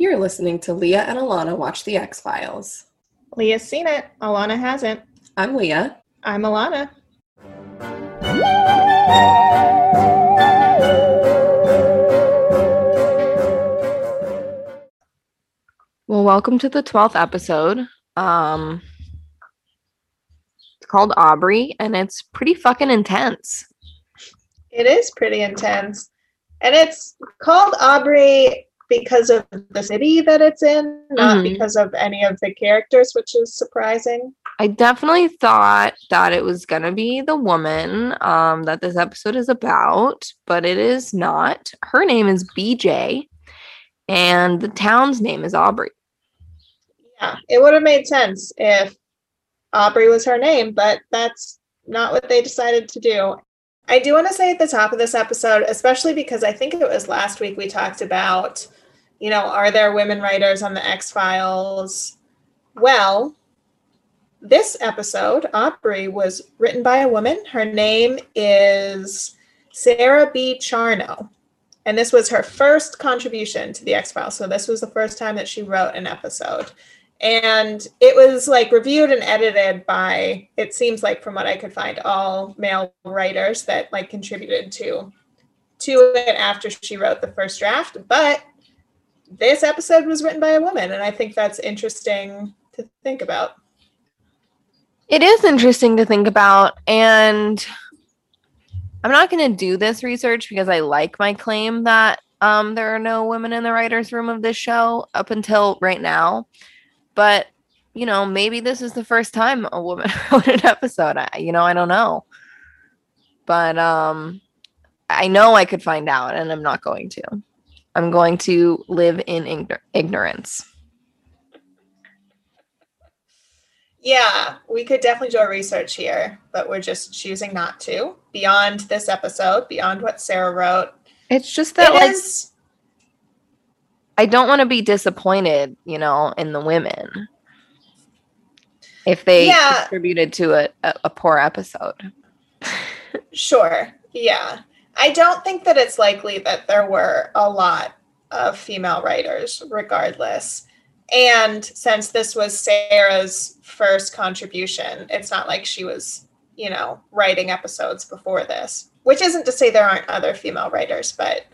You're listening to Leah and Alana Watch the X Files. Leah's seen it. Alana hasn't. I'm Leah. I'm Alana. Well, welcome to the 12th episode. Um it's called Aubrey and it's pretty fucking intense. It is pretty intense. And it's called Aubrey because of the city that it's in, not Mhm. because of any of the characters, which is surprising. I definitely thought that it was going to be the woman um that this episode is about, but it is not. Her name is BJ and the town's name is Aubrey. Yeah, it would have made sense if Aubrey was her name, but that's not what they decided to do. I do want to say at the top of this episode, especially because I think it was last week we talked about, you know, are there women writers on the X Files? Well, this episode, Aubrey, was written by a woman. Her name is Sara B. Charno. And this was her first contribution to the X Files. So this was the first time that she wrote an episode and it was like reviewed and edited by it seems like from what i could find all male writers that like contributed to to it after she wrote the first draft but this episode was written by a woman and i think that's interesting to think about It is interesting to think about and I'm not going to do this research because I like my claim that um there are no women in the writers room of this show up until right now. But you know, maybe this is the first time a woman wrote an episode. I, you know, I don't know. But um I know I could find out and I'm not going to. I'm going to live in ign- ignorance. yeah we could definitely do a research here but we're just choosing not to beyond this episode beyond what sara wrote It's just that It like is- I don't want to be disappointed, you know, in the women if they Yeah. contributed to a, a, a poor episode. Sure. Yeah. I don't think that it's likely that there were a lot of female writers, regardless. And since this was Sara's first contribution, it's not like she was, you know, writing episodes before this, which isn't to say there aren't other female writers, but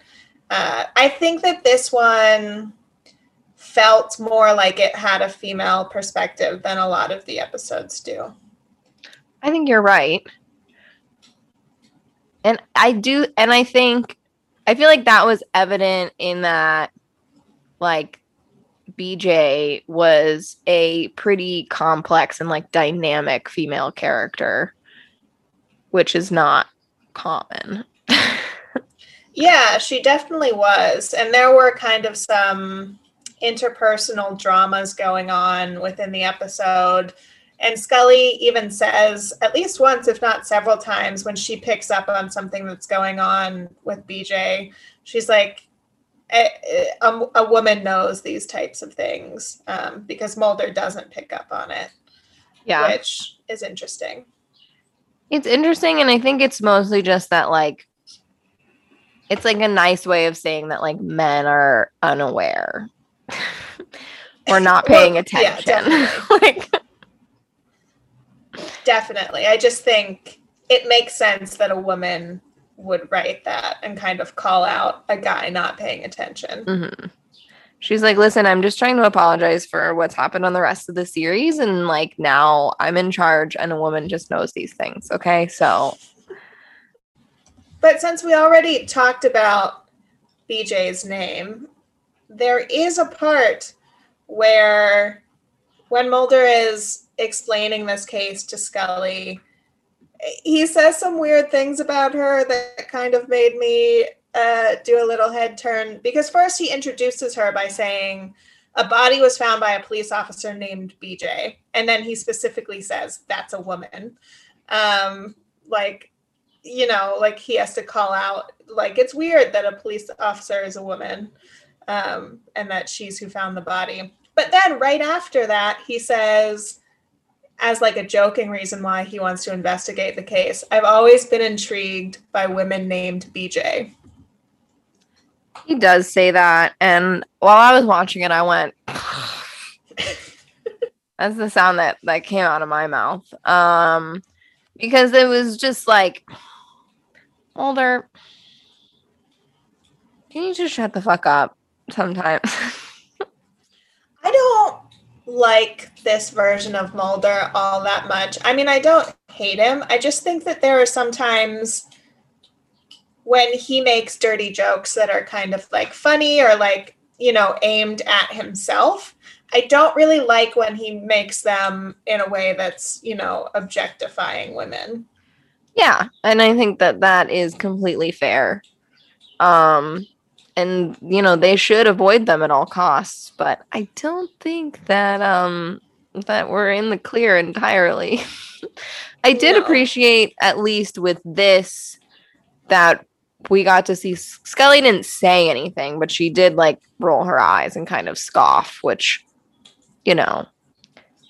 uh, I think that this one felt more like it had a female perspective than a lot of the episodes do. I think you're right. And I do and I think I feel like that was evident in that like BJ was a pretty complex and like dynamic female character which is not common. Yeah, she definitely was. And there were kind of some interpersonal dramas going on within the episode. And Scully even says, at least once, if not several times, when she picks up on something that's going on with BJ, she's like, a, a, a woman knows these types of things um, because Mulder doesn't pick up on it, yeah. which is interesting. It's interesting, and I think it's mostly just that like it's like a nice way of saying that like men are unaware or not paying yeah, attention. definitely. like Definitely. I just think it makes sense that a woman would write that and kind of call out a guy not paying attention. mhm. she's like, listen, I'm just trying to apologize for what's happened on the rest of the series, and like now I'm in charge, and a woman just knows these things. Okay, so But since we already talked about BJ's name, there is a part where when Mulder is explaining this case to Scully, he says some weird things about her that kind of made me uh, do a little head turn. Because first he introduces her by saying, a body was found by a police officer named BJ. And then he specifically says, that's a woman. Um, like, you know, like he has to call out, like, it's weird that a police officer is a woman um, and that she's who found the body. But then right after that, he says, as like a joking reason why he wants to investigate the case, I've always been intrigued by women named BJ. He does say that. And while I was watching it, I went, that's the sound that, that came out of my mouth. Um, because it was just like, Mulder, can you just shut the fuck up sometimes? I don't like this version of Mulder all that much. I mean, I don't hate him. I just think that there are sometimes when he makes dirty jokes that are kind of like funny or like, you know, aimed at himself. I don't really like when he makes them in a way that's, you know, objectifying women. Yeah, and I think that that is completely fair. Um and you know, they should avoid them at all costs, but I don't think that um that we're in the clear entirely. I did No. appreciate at least with this that we got to see Scully didn't say anything, but she did like roll her eyes and kind of scoff, which you know,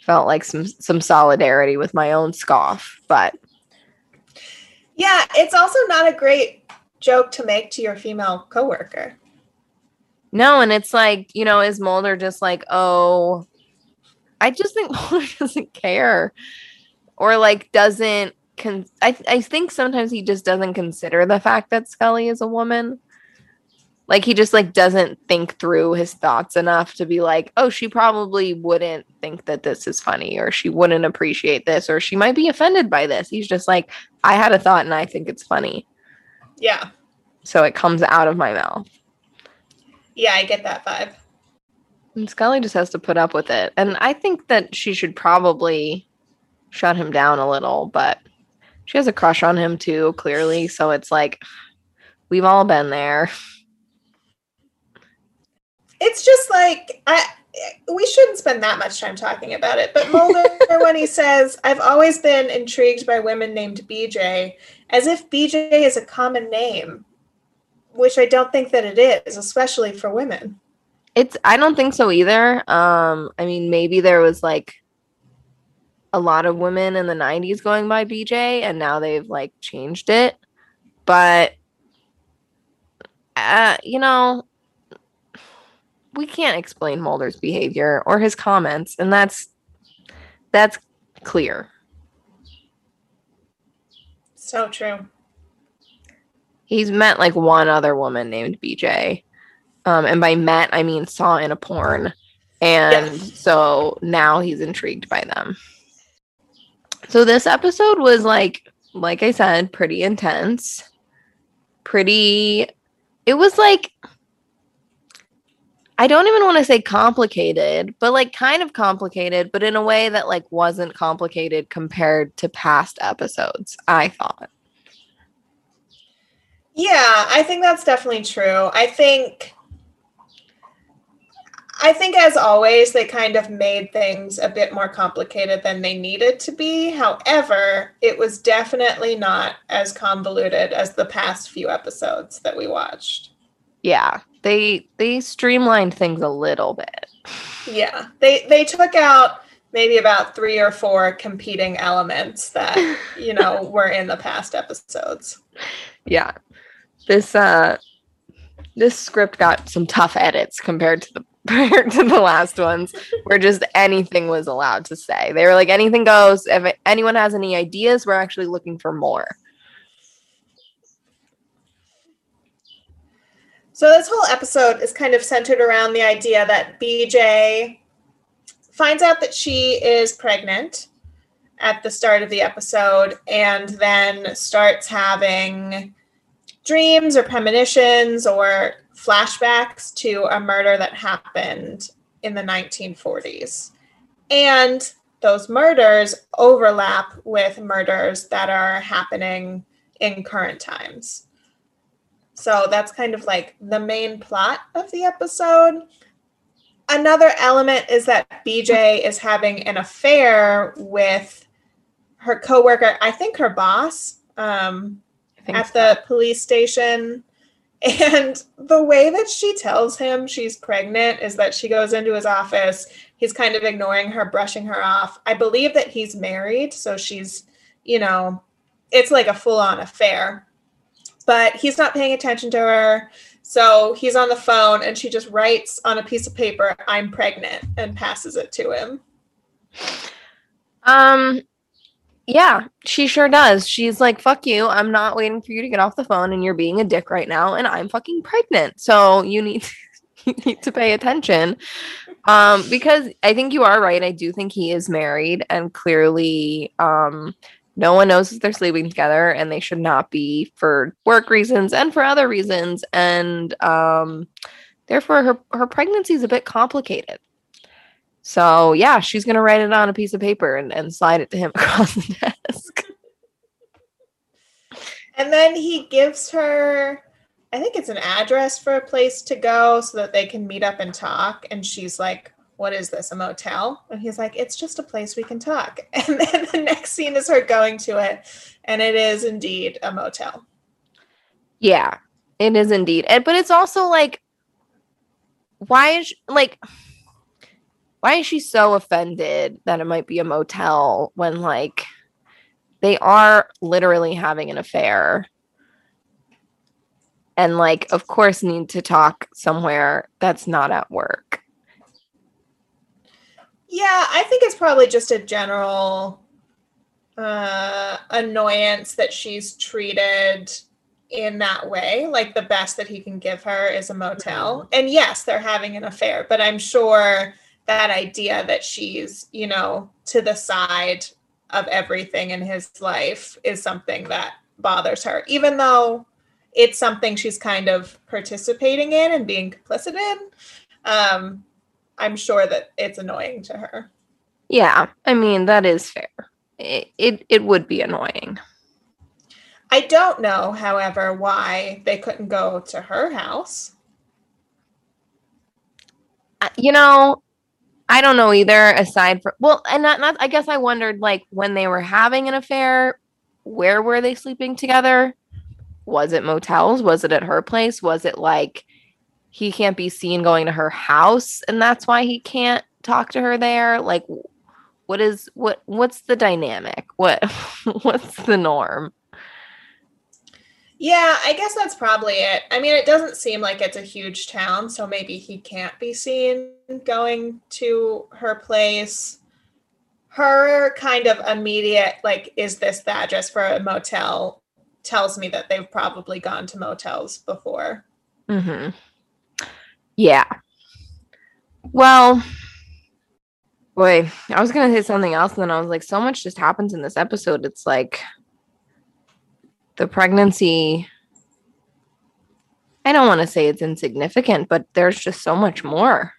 felt like some some solidarity with my own scoff, but Yeah, it's also not a great joke to make to your female coworker. No, and it's like, you know, is Mulder just like, oh, I just think Mulder doesn't care or like doesn't con- I I think sometimes he just doesn't consider the fact that Scully is a woman. Like he just like doesn't think through his thoughts enough to be like, "Oh, she probably wouldn't think that this is funny or she wouldn't appreciate this or she might be offended by this." He's just like, "I had a thought and I think it's funny." Yeah. So it comes out of my mouth. Yeah, I get that vibe. And Scully just has to put up with it. And I think that she should probably shut him down a little, but she has a crush on him too, clearly. So it's like, we've all been there. It's just like I we shouldn't spend that much time talking about it. But Mulder, when he says, I've always been intrigued by women named BJ, as if BJ is a common name, which I don't think that it is, especially for women. It's, I don't think so either. Um, I mean, maybe there was like a lot of women in the 90s going by BJ, and now they've like changed it. But, uh, you know, we can't explain Mulder's behavior or his comments, and that's that's clear. So true. He's met like one other woman named BJ. Um, and by met I mean saw in a porn. And Yes. so now he's intrigued by them. So this episode was like like I said, pretty intense. Pretty it was like I don't even want to say complicated, but like kind of complicated, but in a way that like wasn't complicated compared to past episodes, I thought. Yeah, I think that's definitely true. I think I think as always they kind of made things a bit more complicated than they needed to be. However, it was definitely not as convoluted as the past few episodes that we watched. Yeah, they they streamlined things a little bit. Yeah. They they took out maybe about 3 or 4 competing elements that, you know, were in the past episodes. Yeah. This uh this script got some tough edits compared to the compared to the last ones where just anything was allowed to say. They were like anything goes. If anyone has any ideas, we're actually looking for more. So this whole episode is kind of centered around the idea that BJ finds out that she is pregnant at the start of the episode and then starts having dreams or premonitions or flashbacks to a murder that happened in the 1940s. And those murders overlap with murders that are happening in current times. So that's kind of like the main plot of the episode. Another element is that BJ is having an affair with her coworker, I think her boss, um, think at so. the police station. And the way that she tells him she's pregnant is that she goes into his office. He's kind of ignoring her, brushing her off. I believe that he's married. So she's, you know, it's like a full on affair. But he's not paying attention to her. So he's on the phone and she just writes on a piece of paper, I'm pregnant, and passes it to him. Um, yeah, she sure does. She's like, fuck you. I'm not waiting for you to get off the phone and you're being a dick right now. And I'm fucking pregnant. So you need to, you need to pay attention. Um, because I think you are right. I do think he is married and clearly um no one knows if they're sleeping together and they should not be for work reasons and for other reasons. And um therefore her her pregnancy is a bit complicated. So yeah, she's gonna write it on a piece of paper and, and slide it to him across the desk. And then he gives her, I think it's an address for a place to go so that they can meet up and talk. And she's like, What is this, a motel? And he's like, It's just a place we can talk. And then the next scene is her going to it. And it is indeed a motel. Yeah, it is indeed. And, but it's also like, why is like, why is she so offended that it might be a motel when like they are literally having an affair? And like, of course, need to talk somewhere that's not at work. Yeah, I think it's probably just a general uh, annoyance that she's treated in that way. Like the best that he can give her is a motel. And yes, they're having an affair, but I'm sure that idea that she's, you know, to the side of everything in his life is something that bothers her, even though it's something she's kind of participating in and being complicit in. Um, I'm sure that it's annoying to her. Yeah, I mean that is fair. It it, it would be annoying. I don't know, however, why they couldn't go to her house. Uh, You know, I don't know either. Aside from well, and not not. I guess I wondered like when they were having an affair, where were they sleeping together? Was it motels? Was it at her place? Was it like he can't be seen going to her house and that's why he can't talk to her there? Like what is what what's the dynamic? What what's the norm? Yeah, I guess that's probably it. I mean, it doesn't seem like it's a huge town, so maybe he can't be seen going to her place. Her kind of immediate, like, is this the address for a motel? Tells me that they've probably gone to motels before. Mm-hmm. Yeah. Well, boy, I was gonna say something else, and then I was like, so much just happens in this episode. It's like the pregnancy. I don't want to say it's insignificant, but there's just so much more.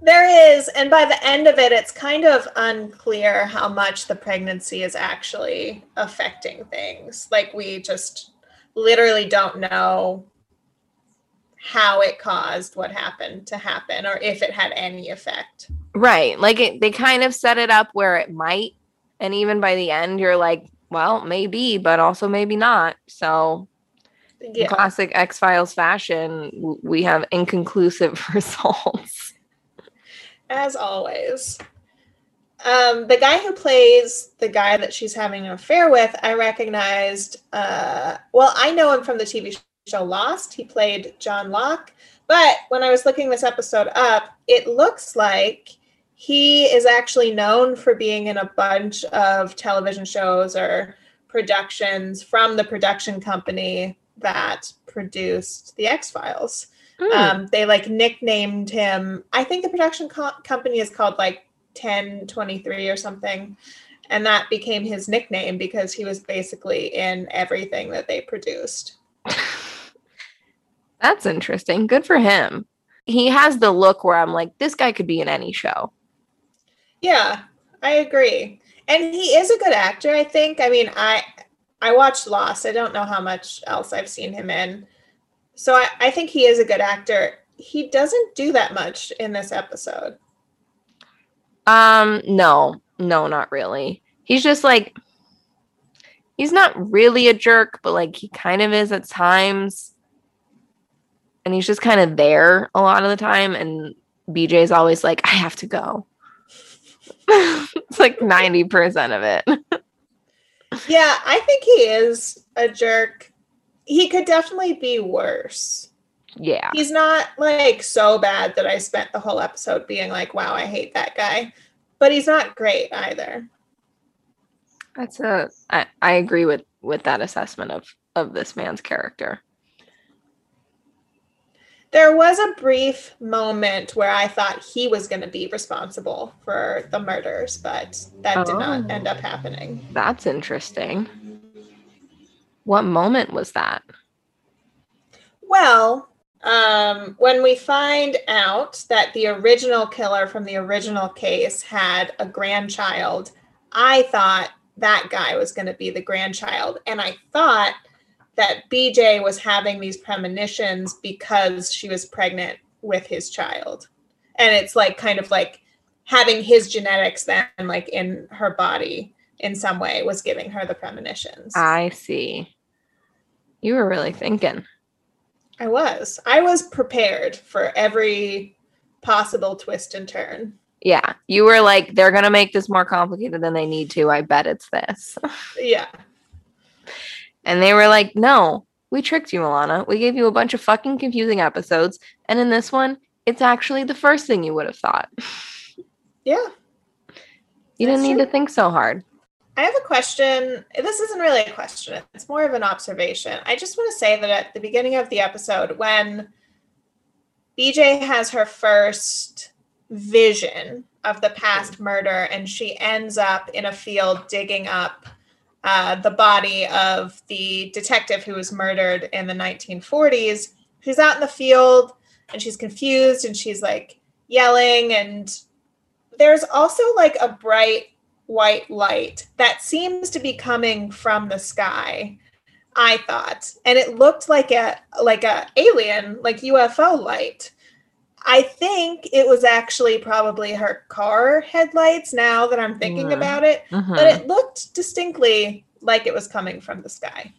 There is, and by the end of it, it's kind of unclear how much the pregnancy is actually affecting things. Like, we just literally don't know how it caused what happened to happen or if it had any effect. Right. Like it, they kind of set it up where it might. And even by the end, you're like, well, maybe, but also maybe not. So, in Yeah. classic X Files fashion, we have inconclusive results. As always. Um, the guy who plays the guy that she's having an affair with, I recognized. Uh, well, I know him from the TV show Lost. He played John Locke. But when I was looking this episode up, it looks like he is actually known for being in a bunch of television shows or productions from the production company that produced The X Files. Hmm. Um, they like nicknamed him. I think the production co- company is called like 1023 or something. And that became his nickname because he was basically in everything that they produced. That's interesting. Good for him. He has the look where I'm like, this guy could be in any show. Yeah, I agree. And he is a good actor, I think. I mean, I I watched Lost. I don't know how much else I've seen him in. So I, I think he is a good actor. He doesn't do that much in this episode. Um, no, no, not really. He's just like, he's not really a jerk, but like he kind of is at times. And he's just kind of there a lot of the time. And BJ's always like, I have to go. it's like 90% of it. Yeah, I think he is a jerk. He could definitely be worse. Yeah. He's not like so bad that I spent the whole episode being like, wow, I hate that guy. But he's not great either. That's a I, I agree with with that assessment of of this man's character. There was a brief moment where I thought he was going to be responsible for the murders, but that did Oh. not end up happening. That's interesting. What moment was that? Well, um, when we find out that the original killer from the original case had a grandchild, I thought that guy was going to be the grandchild. And I thought that BJ was having these premonitions because she was pregnant with his child. And it's like kind of like having his genetics then, like in her body in some way, was giving her the premonitions. I see. You were really thinking. I was. I was prepared for every possible twist and turn. Yeah. You were like, they're gonna make this more complicated than they need to. I bet it's this. Yeah. And they were like, no, we tricked you, Milana. We gave you a bunch of fucking confusing episodes. And in this one, it's actually the first thing you would have thought. Yeah. You didn't need true. to think so hard. I have a question. This isn't really a question, it's more of an observation. I just want to say that at the beginning of the episode, when BJ has her first vision of the past hmm. murder and she ends up in a field digging up uh, the body of the detective who was murdered in the 1940s, she's out in the field and she's confused and she's like yelling. And there's also like a bright white light that seems to be coming from the sky i thought. And it looked like a like a alien like ufo light i think it was actually probably her car headlights now that i'm thinking Yeah. about it but it looked distinctly like it was coming from the sky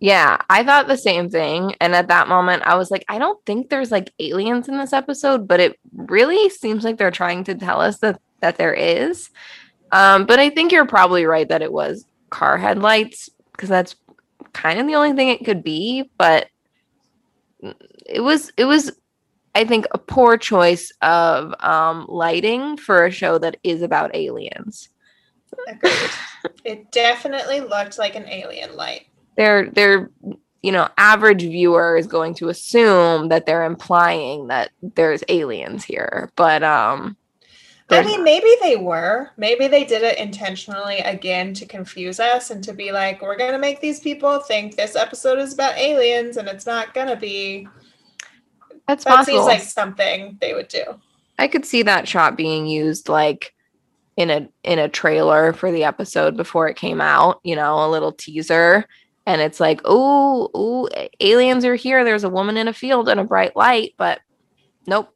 Yeah, I thought the same thing. And at that moment, I was like, I don't think there's like aliens in this episode, but it really seems like they're trying to tell us that that there is. Um, but I think you're probably right that it was car headlights because that's kind of the only thing it could be. But it was it was I think a poor choice of um, lighting for a show that is about aliens. agreed it definitely looked like an alien light their their you know average viewer is going to assume that they're implying that there's aliens here but um I mean, maybe they were. Maybe they did it intentionally again to confuse us and to be like, we're going to make these people think this episode is about aliens and it's not going to be. That's That possible. seems like something they would do. i could see that shot being used like in a in a trailer for the episode before it came out you know a little teaser. And it's like oh oh aliens are here. There's a woman in a field and a bright light but nope.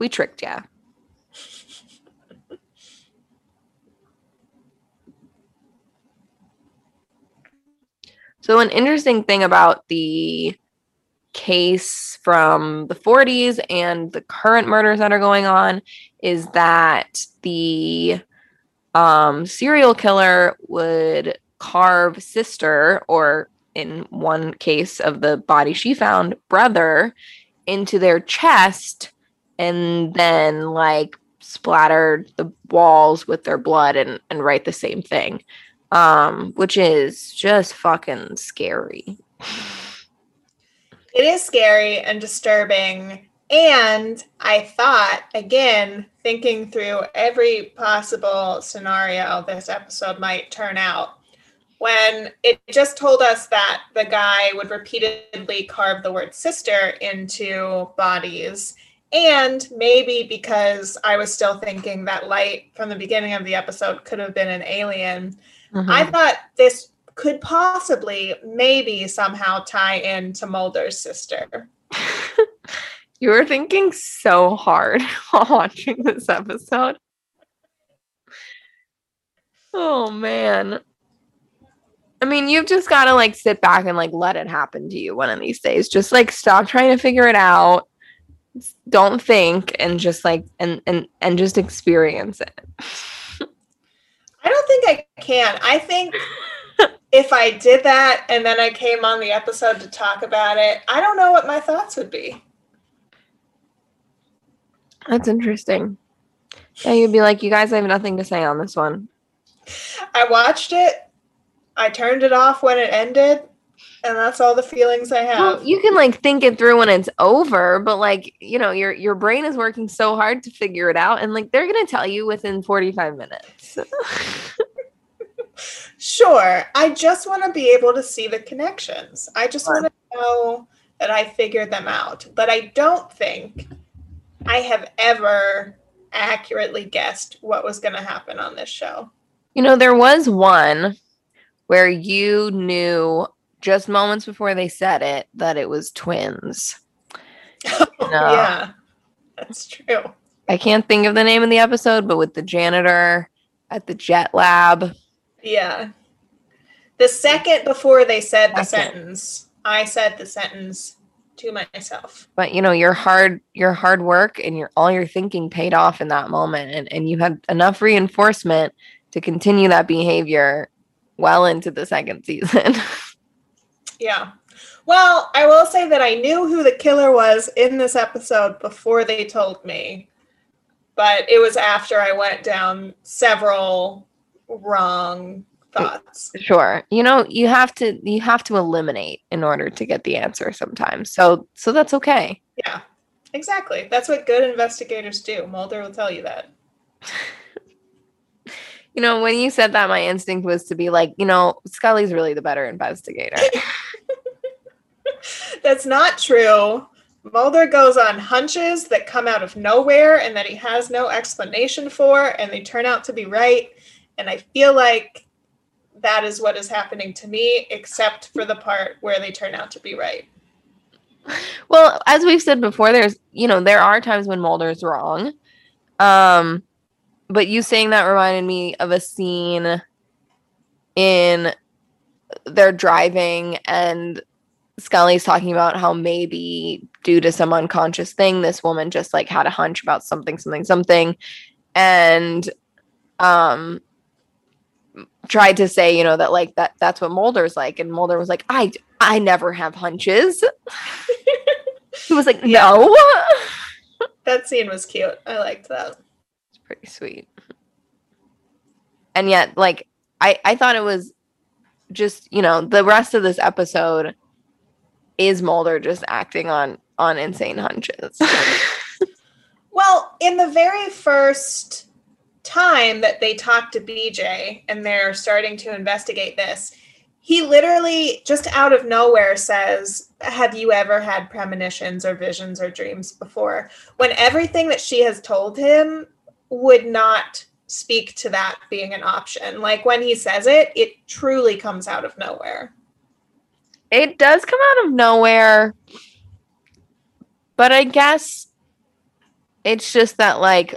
We tricked ya. So, an interesting thing about the case from the 40s and the current murders that are going on is that the um, serial killer would carve sister, or in one case of the body she found, brother, into their chest and then like splattered the walls with their blood and, and write the same thing um, which is just fucking scary. It is scary and disturbing. And I thought, again, thinking through every possible scenario this episode might turn out, when it just told us that the guy would repeatedly carve the word sister into bodies. And maybe because I was still thinking that light from the beginning of the episode could have been an alien, I Mhm. thought this could possibly, maybe somehow tie into Mulder's sister. you were thinking so hard while watching this episode. Oh man. I mean, you've just got to like sit back and like let it happen to you one of these days. Just like stop trying to figure it out. Don't think and just like and and and just experience it. I don't think I can. I think if I did that and then I came on the episode to talk about it, I don't know what my thoughts would be. That's interesting. Yeah, you'd be like, you guys have nothing to say on this one. I watched it, I turned it off when it ended, and that's all the feelings I Well, have. you can like think it through when it's over, but like, you know, your your brain is working so hard to figure it out and like they're to tell you within 45 minutes. Sure, I just want to be able to see the connections. I just Sure. want to know that I figured them out. But I don't think I have ever accurately guessed what was going to happen on this show. you know, there was one where you knew just moments before they said it that it was twins. Oh, no. Yeah, that's true. I can't think of the name of the episode, but with the janitor at the jet lab. Yeah. The second before they said the Second. sentence, I said the sentence to myself. but you know your hard your hard work and your all your thinking paid off in that moment and, and you had enough reinforcement to continue that behavior well into the second season Yeah. Well, I will say that I knew who the killer was in this episode before they told me, but it was after I went down several wrong thoughts. sure you know you have to you have to eliminate in order to get the answer sometimes so so that's okay Yeah, exactly. That's what good investigators do. Mulder will tell you that. you know when you said that my instinct was to be like you know scully's really the better investigator That's not true. Mulder goes on hunches that come out of nowhere and that he has no explanation for, and they turn out to be right. And I feel like that is what is happening to me, except for the part where they turn out to be right. Well, as we've said before, there's you know there are times when Mulder's wrong, um, but you saying that reminded me of a scene in they're driving and Scully's talking about how maybe due to some unconscious thing, this woman just like had a hunch about something, something, something, and um tried to say, you know, that like that that's what Mulder's like, and Mulder was like, I I never have hunches. he was like, no. That scene was cute. I liked that. It's pretty sweet. And yet, like, I I thought it was just you know the rest of this episode is Mulder just acting on on insane hunches. Well, in the very first time that they talk to BJ and they're starting to investigate this, he literally just out of nowhere says, Have you ever had premonitions or visions or dreams before? When everything that she has told him would not speak to that being an option. Like when he says it, it truly comes out of nowhere. it does come out of nowhere, but I guess it's just that like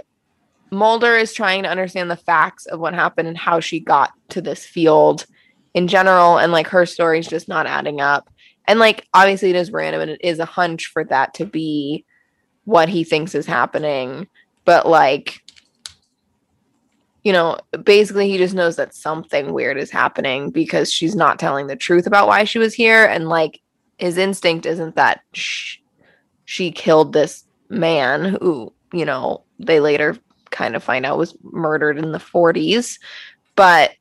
Mulder is trying to understand the facts of what happened and how she got to this field in general, and like her story's just not adding up. And like obviously it is random and it is a hunch for that to be what he thinks is happening, but like you know, basically he just knows that something weird is happening because she's not telling the truth about why she was here and like his instinct isn't that sh- she killed this man who, you know, they later kind of find out was murdered in the 40s, but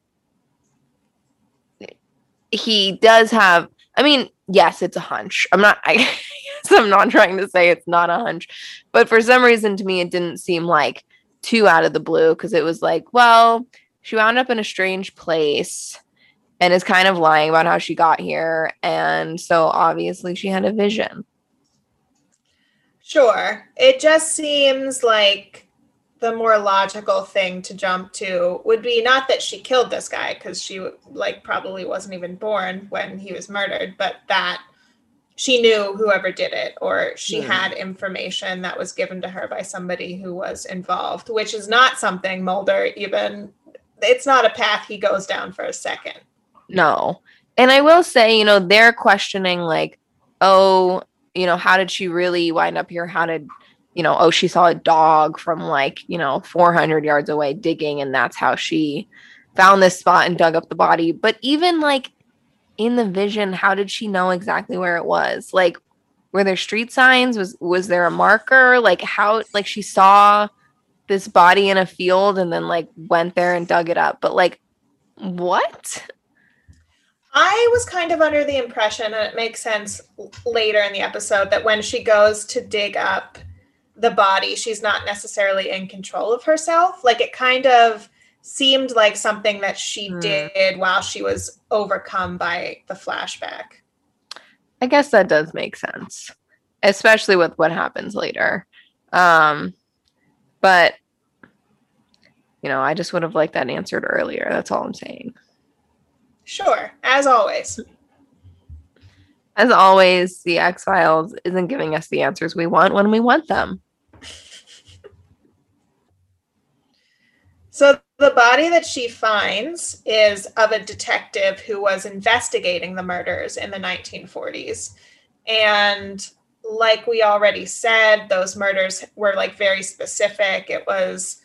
he does have I mean, yes, it's a hunch. I'm not I guess I'm not trying to say it's not a hunch, but for some reason to me it didn't seem like too out of the blue because it was like, well, she wound up in a strange place and is kind of lying about how she got here. And so obviously she had a vision. Sure. It just seems like the more logical thing to jump to would be not that she killed this guy because she like probably wasn't even born when he was murdered, but that she knew whoever did it or she Hmm. had information that was given to her by somebody who was involved, which is not something Mulder even it's not a path he goes down for a second. No. And I will say, you know, they're questioning, like, oh, you know, how did she really wind up here? How did, you know, oh, she saw a dog from like, you know, 400 yards away digging, and that's how she found this spot and dug up the body. But even like, in the vision, how did she know exactly where it was? Like, were there street signs? Was was there a marker? Like how like she saw this body in a field and then like went there and dug it up. But like what? I was kind of under the impression, and it makes sense later in the episode, that when she goes to dig up the body, she's not necessarily in control of herself. Like it kind of seemed like something that she Hmm. did while she was overcome by the flashback. I guess that does make sense, especially with what happens later. Um, but you know, I just would have liked that answered earlier. That's all I'm saying. Sure, as always. As always, the X Files isn't giving us the answers we want when we want them. So the body that she finds is of a detective who was investigating the murders in the 1940s. And like we already said, those murders were like very specific. It was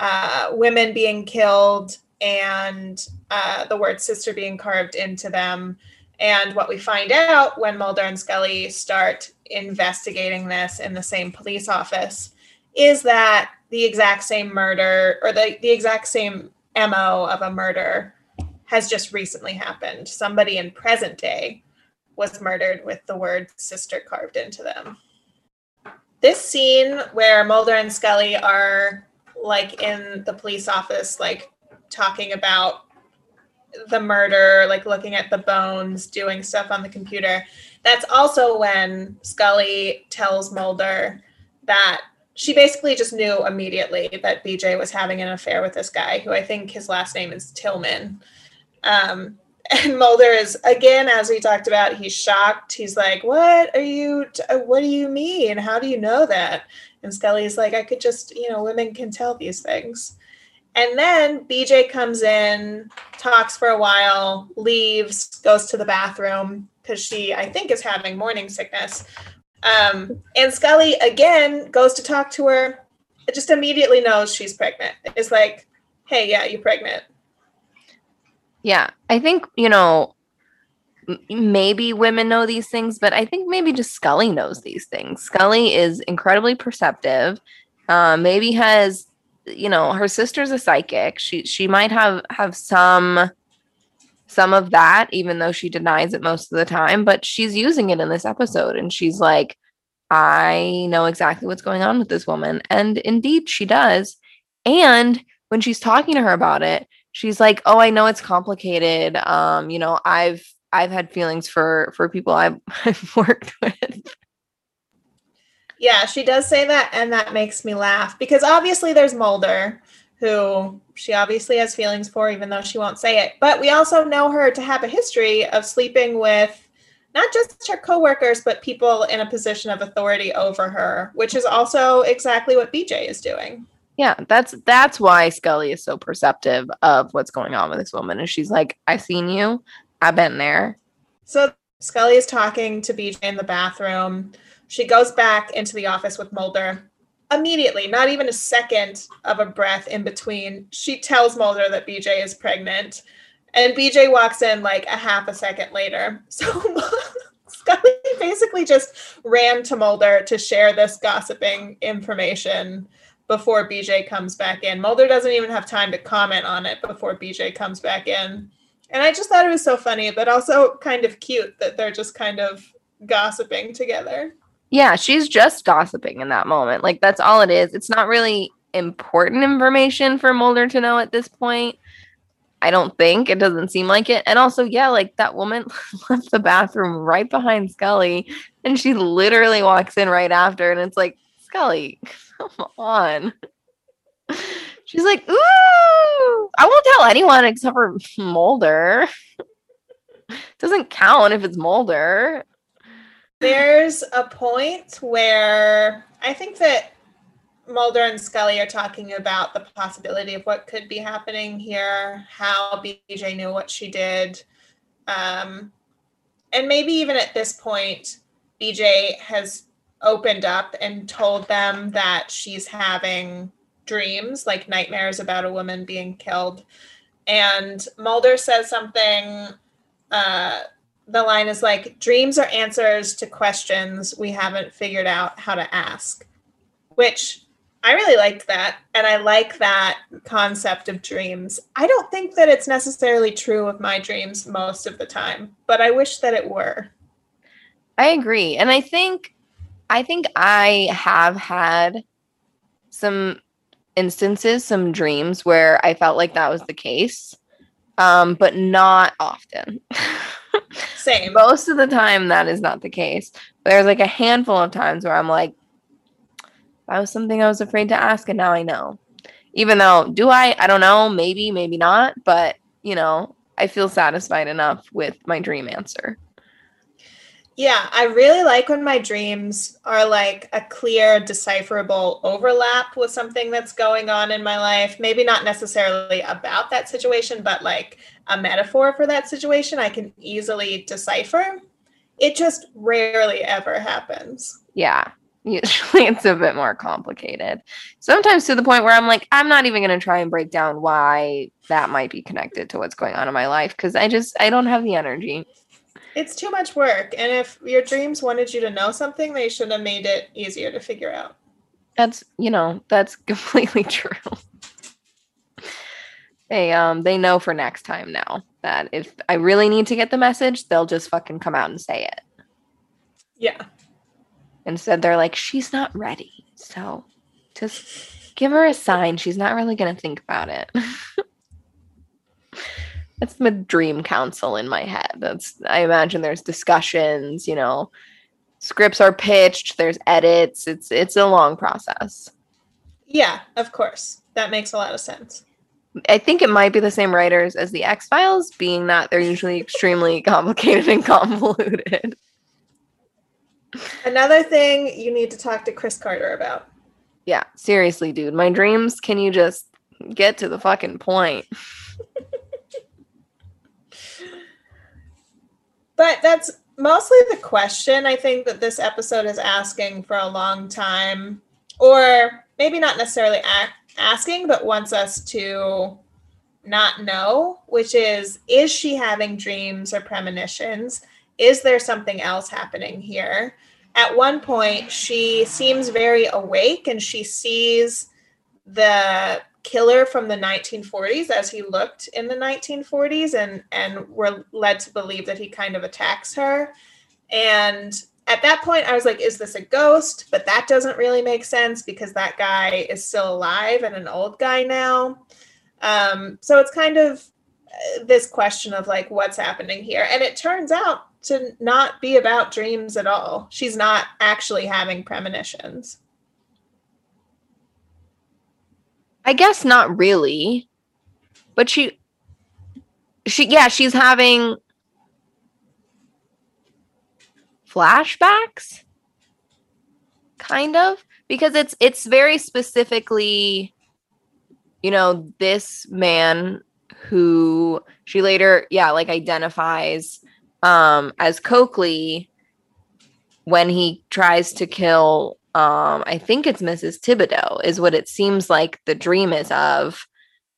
uh, women being killed and uh, the word sister being carved into them. And what we find out when Mulder and Scully start investigating this in the same police office is that the exact same murder or the, the exact same MO of a murder has just recently happened. Somebody in present day was murdered with the word sister carved into them. This scene where Mulder and Scully are like in the police office, like talking about the murder, like looking at the bones, doing stuff on the computer. That's also when Scully tells Mulder that she basically just knew immediately that BJ was having an affair with this guy, who I think his last name is Tillman. Um, and Mulder is again, as we talked about, he's shocked. He's like, "What are you? T- uh, what do you mean? How do you know that?" And Scully's like, "I could just, you know, women can tell these things." And then BJ comes in, talks for a while, leaves, goes to the bathroom because she, I think, is having morning sickness. Um, and Scully again goes to talk to her, just immediately knows she's pregnant. It's like, hey, yeah, you're pregnant. Yeah, I think, you know, maybe women know these things, but I think maybe just Scully knows these things. Scully is incredibly perceptive. Uh, maybe has, you know, her sister's a psychic. She she might have have some some of that, even though she denies it most of the time. But she's using it in this episode, and she's like, I know exactly what's going on with this woman, and indeed she does. And when she's talking to her about it, she's like oh i know it's complicated um you know i've i've had feelings for for people i've, I've worked with Yeah, she does say that, and that makes me laugh because obviously there's Mulder, who she obviously has feelings for, even though she won't say it. But we also know her to have a history of sleeping with not just her coworkers, but people in a position of authority over her, which is also exactly what BJ is doing. yeah that's that's why scully is so perceptive of what's going on with this woman and she's like i've seen you i've been there So Scully is talking to BJ in the bathroom. She goes back into the office with Mulder. Immediately, not even a second of a breath in between, she tells Mulder that BJ is pregnant. And BJ walks in like a half a second later. So Scully basically just ran to Mulder to share this gossiping information before BJ comes back in. Mulder doesn't even have time to comment on it before BJ comes back in. And I just thought it was so funny, but also kind of cute that they're just kind of gossiping together. Yeah she's just gossiping in that moment. Like that's all it is. It's not really important information for mulder to know at this point i don't think. It doesn't seem like it. And also yeah like that woman left the bathroom right behind scully and she literally walks in right after and it's like scully come on. She's like ooh i won't tell anyone except for mulder. Doesn't count if it's mulder There's a point where I think that Mulder and Scully are talking about the possibility of what could be happening here, how BJ knew what she did. Um, and maybe even at this point, BJ has opened up and told them that she's having dreams, like nightmares about a woman being killed. And Mulder says something uh, the line is like dreams are answers to questions we haven't figured out how to ask, which I really liked that. And I like that concept of dreams. I don't think that it's necessarily true of my dreams most of the time, but I wish that it were. I agree. And I think I think I have had some instances, some dreams where I felt like that was the case. Um, but not often. Same. Most of the time that is not the case. But there's like a handful of times where I'm like, that was something I was afraid to ask and now I know. Even though do I? I don't know, maybe, maybe not, but you know, I feel satisfied enough with my dream answer. Yeah, I really like when my dreams are like a clear, decipherable overlap with something that's going on in my life. Maybe not necessarily about that situation, but like a metaphor for that situation I can easily decipher. It just rarely ever happens. Yeah. Usually it's a bit more complicated. Sometimes to the point where I'm like, I'm not even going to try and break down why that might be connected to what's going on in my life because I just, I don't have the energy. It's too much work. And if your dreams wanted you to know something, they should have made it easier to figure out. That's, you know, that's completely true. they um they know for next time now that if I really need to get the message, they'll just fucking come out and say it. Yeah. Instead, they're like, she's not ready. So just give her a sign. She's not really gonna think about it. That's the dream council in my head. That's I imagine there's discussions, you know, scripts are pitched, there's edits. It's it's a long process. Yeah, of course. That makes a lot of sense. I think it might be the same writers as the X Files, being that they're usually extremely complicated and convoluted. Another thing you need to talk to Chris Carter about. Yeah, seriously, dude. My dreams, can you just get to the fucking point? But that's mostly the question I think that this episode is asking for a long time, or maybe not necessarily asking, but wants us to not know, which is is she having dreams or premonitions? Is there something else happening here? At one point, she seems very awake and she sees the killer from the 1940s as he looked in the 1940s and and we're led to believe that he kind of attacks her. And at that point i was like is this a ghost? But that doesn't really make sense because that guy is still alive and an old guy now. Um, so it's kind of uh, this question of like what's happening here? And it turns out to not be about dreams at all. She's not actually having premonitions I guess not really. But she she yeah, she's having flashbacks kind of because it's it's very specifically you know this man who she later yeah like identifies um as Cokely when he tries to kill um i think it's mrs thibodeau is what it seems like the dream is of.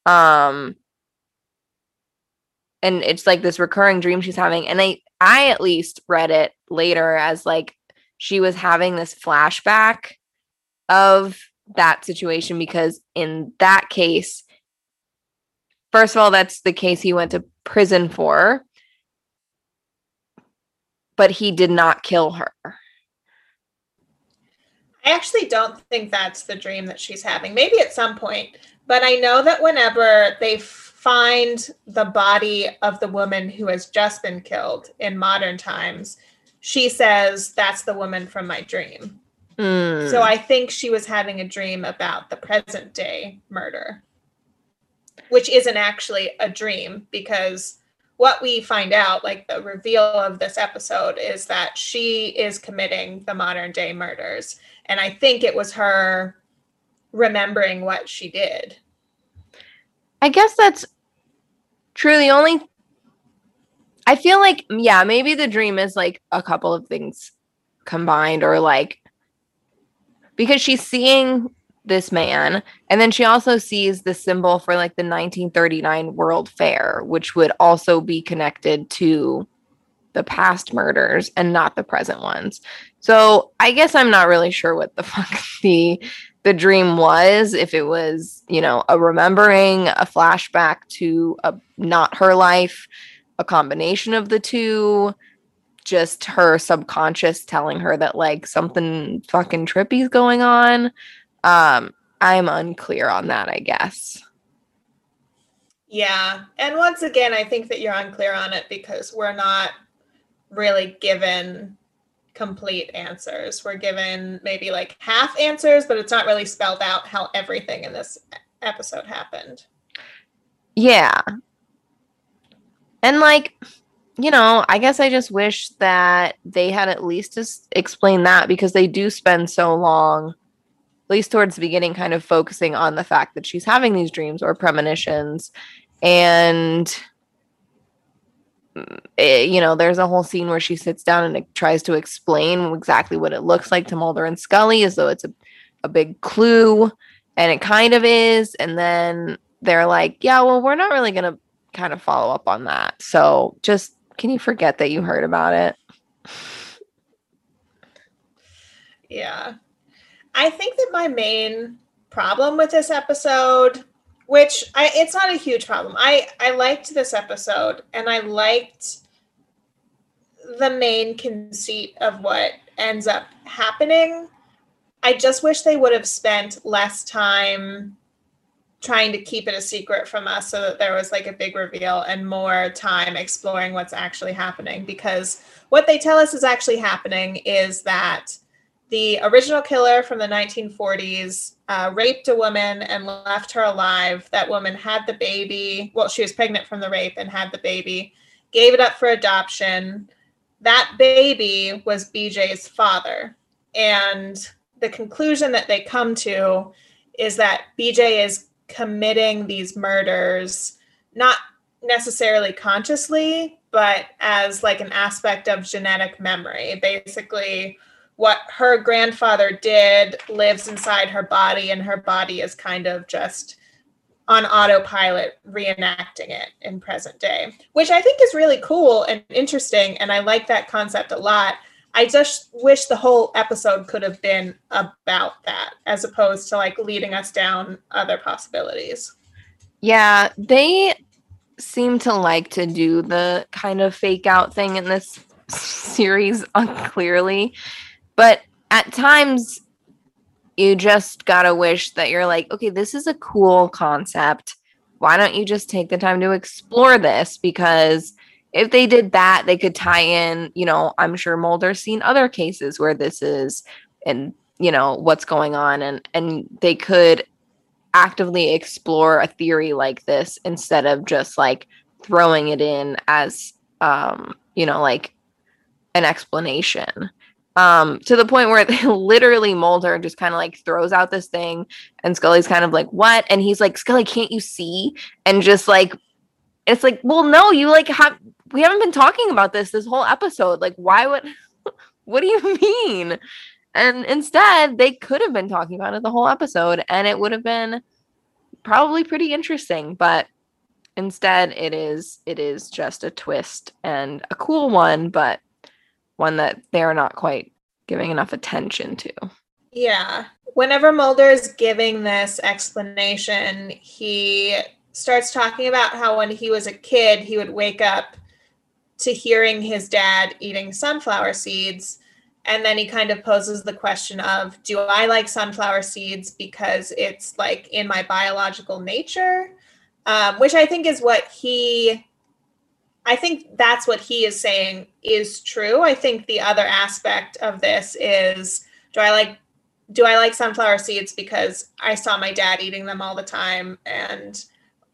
Um and it's like this recurring dream she's having and i i at least read it later as like she was having this flashback of that situation because in that case first of all that's the case he went to prison for but he did not kill her I actually don't think that's the dream that she's having. Maybe at some point, but I know that whenever they find the body of the woman who has just been killed in modern times, she says, That's the woman from my dream. Mm. So I think she was having a dream about the present day murder, which isn't actually a dream because what we find out, like the reveal of this episode, is that she is committing the modern day murders. And I think it was her remembering what she did. I guess that's true. The only I feel like, yeah, maybe the dream is like a couple of things combined, or like because she's seeing this man, and then she also sees the symbol for like the 1939 World Fair, which would also be connected to the past murders and not the present ones. So I guess I'm not really sure what the fuck the the dream was if it was you know a remembering a flashback to a not her life a combination of the two just her subconscious telling her that like something fucking trippy is going on um i'm unclear on that i guess Yeah. And once again, I think that you're unclear on it because we're not really given complete answers. We're given maybe like half answers, but it's not really spelled out how everything in this episode happened. Yeah. And like, you know, I guess I just wish that they had at least just explained that because they do spend so long, at least towards the beginning, kind of focusing on the fact that she's having these dreams or premonitions. And, mm, eh, you know, there's a whole scene where she sits down and it tries to explain exactly what it looks like to Mulder and Scully as though it's a, a big clue. And it kind of is. And then they're like, yeah, well, we're not really going to kind of follow up on that. So just can you forget that you heard about it? Yeah. I think that my main problem with this episode, which I it's not a huge problem. I I liked this episode and I liked the main conceit of what ends up happening. I just wish they would have spent less time trying to keep it a secret from us so that there was like a big reveal and more time exploring what's actually happening because what they tell us is actually happening is that the original killer from the 1940s uh, raped a woman and left her alive. That woman had the baby. Well, she was pregnant from the rape and had the baby, gave it up for adoption. That baby was BJ's father. And the conclusion that they come to is that BJ is committing these murders, not necessarily consciously, but as like an aspect of genetic memory. Basically, what her grandfather did lives inside her body, and her body is kind of just on autopilot reenacting it in present day, which I think is really cool and interesting. And I like that concept a lot. I just wish the whole episode could have been about that as opposed to like leading us down other possibilities. Yeah, they seem to like to do the kind of fake out thing in this series unclearly. But at times, you just gotta wish that you're like, okay, this is a cool concept. Why don't you just take the time to explore this? Because if they did that, they could tie in, you know, I'm sure Mulder's seen other cases where this is and you know what's going on and and they could actively explore a theory like this instead of just like throwing it in as um you know like an explanation um to the point where they literally Mulder just kind of like throws out this thing and Scully's kind of like what? And he's like Scully can't you see? And just like it's like well no you like have we haven't been talking about this this whole episode. Like why would what do you mean? And instead they could have been talking about it the whole episode and it would have been probably pretty interesting but instead it is it is just a twist and a cool one but one that they're not quite giving enough attention to Yeah. Whenever Mulder is giving this explanation, he starts talking about how when he was a kid, he would wake up to hearing his dad eating sunflower seeds. And then he kind of poses the question of Do I like sunflower seeds because it's like in my biological nature? Um, which I think is what he, I think that's what he is saying is true. I think the other aspect of this is Do I like do I like sunflower seeds because I saw my dad eating them all the time and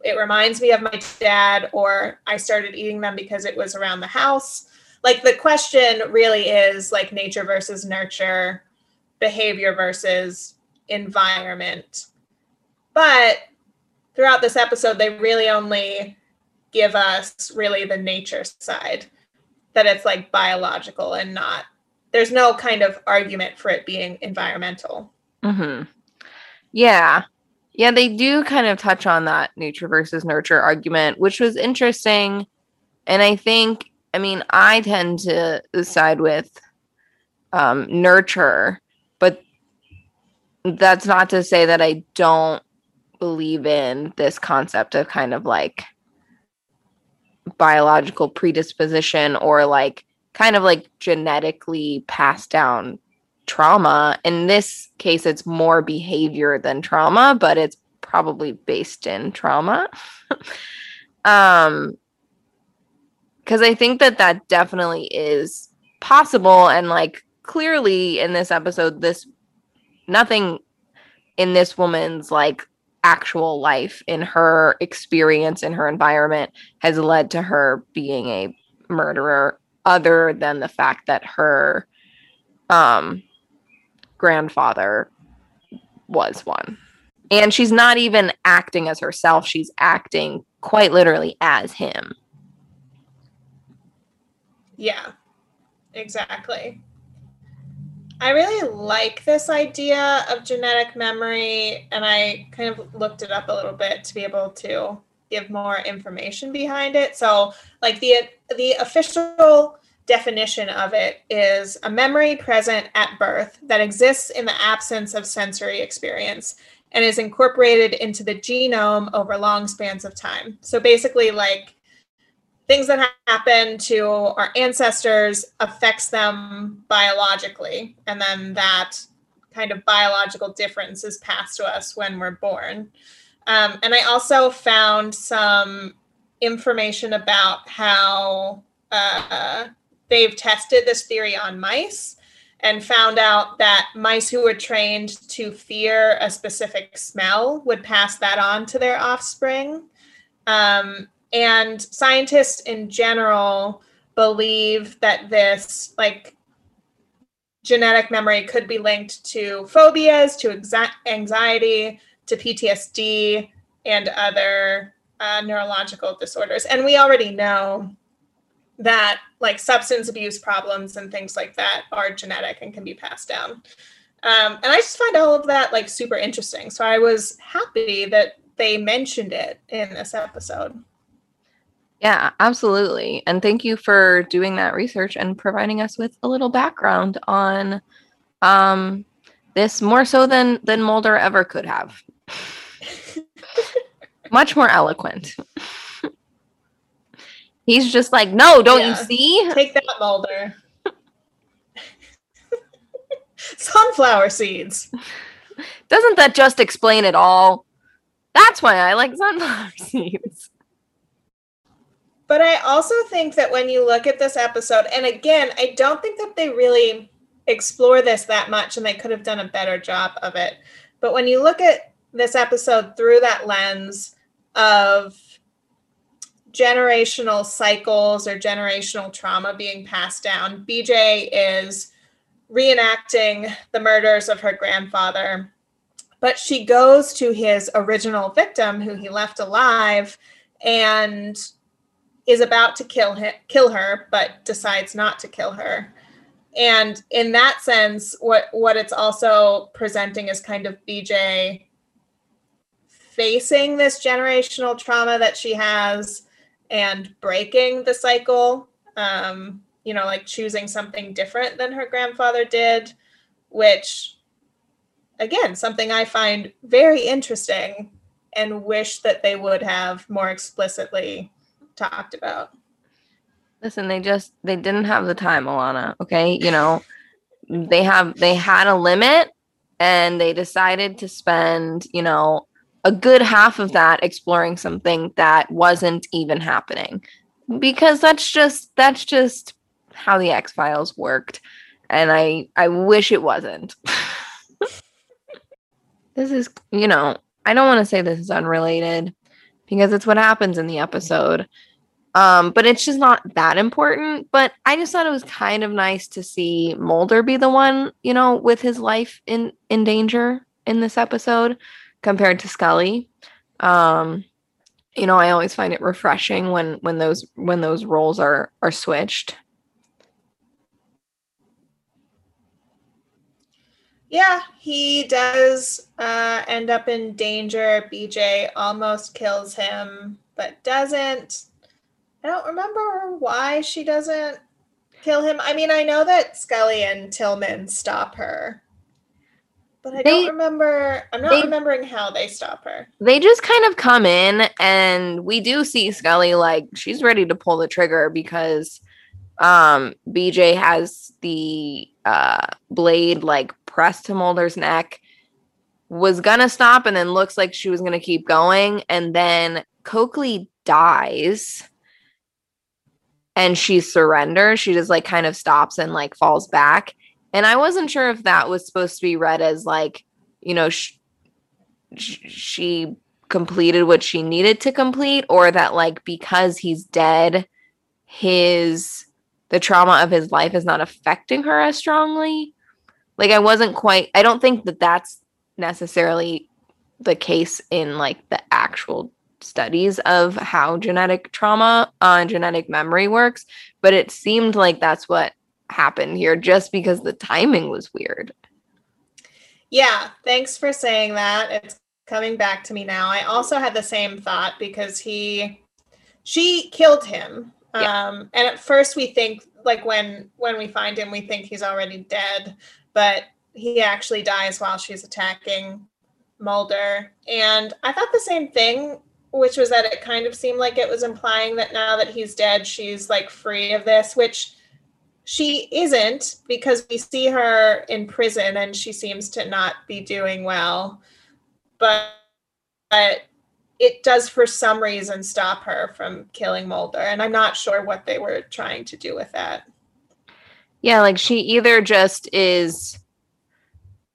it reminds me of my dad, or I started eating them because it was around the house? Like the question really is like nature versus nurture, behavior versus environment. But throughout this episode, they really only give us really the nature side, that it's like biological and not there's no kind of argument for it being environmental. mm-hmm. Yeah. Yeah, they do kind of touch on that nature versus nurture argument, which was interesting. And I think I mean, I tend to side with um, nurture, but that's not to say that I don't believe in this concept of kind of like biological predisposition or like kind of like genetically passed down trauma. In this case, it's more behavior than trauma, but it's probably based in trauma. um, because I think that that definitely is possible. And like clearly in this episode, this nothing in this woman's like actual life in her experience in her environment has led to her being a murderer other than the fact that her um grandfather was one and she's not even acting as herself she's acting quite literally as him Yeah, exactly. I really like this idea of genetic memory, and I kind of looked it up a little bit to be able to give more information behind it. So, like the the official definition of it is a memory present at birth that exists in the absence of sensory experience and is incorporated into the genome over long spans of time. So basically like things that happen to our ancestors affects them biologically. And then that kind of biological difference is passed to us when we're born. Um, and i also found some information about how uh, they've tested this theory on mice and found out that mice who were trained to fear a specific smell would pass that on to their offspring. Um, and scientists in general believe that this like genetic memory could be linked to phobias to exa- anxiety to ptsd and other uh, neurological disorders. And we already know that like substance abuse problems and things like that are genetic and can be passed down. Um, and i just find all of that like super interesting. So i was happy that they mentioned it in this episode Yeah, absolutely. And thank you for doing that research and providing us with a little background on um this more so than than Mulder ever could have. Much more eloquent. He's just like, "No, don't you see?" Take that, Mulder. Sunflower seeds. Doesn't that just explain it all? That's why I like sunflower seeds. But I also think that when you look at this episode, and again, I don't think that they really explore this that much and they could have done a better job of it. But when you look at this episode through that lens of generational cycles or generational trauma being passed down, BJ is reenacting the murders of her grandfather. But she goes to his original victim, who he left alive, and is about to kill him, kill her, but decides not to kill her. And in that sense, what what it's also presenting is kind of BJ facing this generational trauma that she has and breaking the cycle. Um, you know, like choosing something different than her grandfather did, which again, something I find very interesting and wish that they would have more explicitly talked about. Listen, they just they didn't have the time, Alana. Okay, you know, they have they had a limit, and they decided to spend you know a good half of that exploring something that wasn't even happening, because that's just that's just how the X Files worked, and I I wish it wasn't. this is you know I don't want to say this is unrelated because it's what happens in the episode. Um, but it's just not that important. But I just thought it was kind of nice to see Mulder be the one, you know, with his life in in danger in this episode compared to Scully. Um, you know, I always find it refreshing when when those when those roles are are switched. Yeah, he does uh, end up in danger. BJ almost kills him, but doesn't. I don't remember why she doesn't kill him. I mean, I know that Scully and Tillman stop her. But I They- don't remember I'm not they- remembering how they stop her. they just kind of come in and we do see Scully like she's ready to pull the trigger because um BJ has the uh blade like pressed to Mulder's neck was gonna stop and then looks like she was gonna keep going. And then Cokely dies and she surrenders. She just like kind of stops and like falls back. And I wasn't sure if that was supposed to be read as like you know sh- sh- she completed what she needed to complete or that like because he's dead his the trauma of his life is not affecting her as strongly like i wasn't quite i don't think that that's necessarily the case in like the actual studies of how genetic trauma uh, genetic memory works but it seemed like that's what happened here just because the timing was weird Yeah, thanks for saying that. It's coming back to me now. I also had the same thought because he she killed him. Yeah. Um and at first we think like when when we find him we think he's already dead, but he actually dies while she's attacking Mulder. And I thought the same thing, which was that it kind of seemed like it was implying that now that he's dead, she's like free of this, which she isn't because we see her in prison and she seems to not be doing well. But, but it does for some reason stop her from killing Mulder. And I'm not sure what they were trying to do with that. Yeah, like she either just is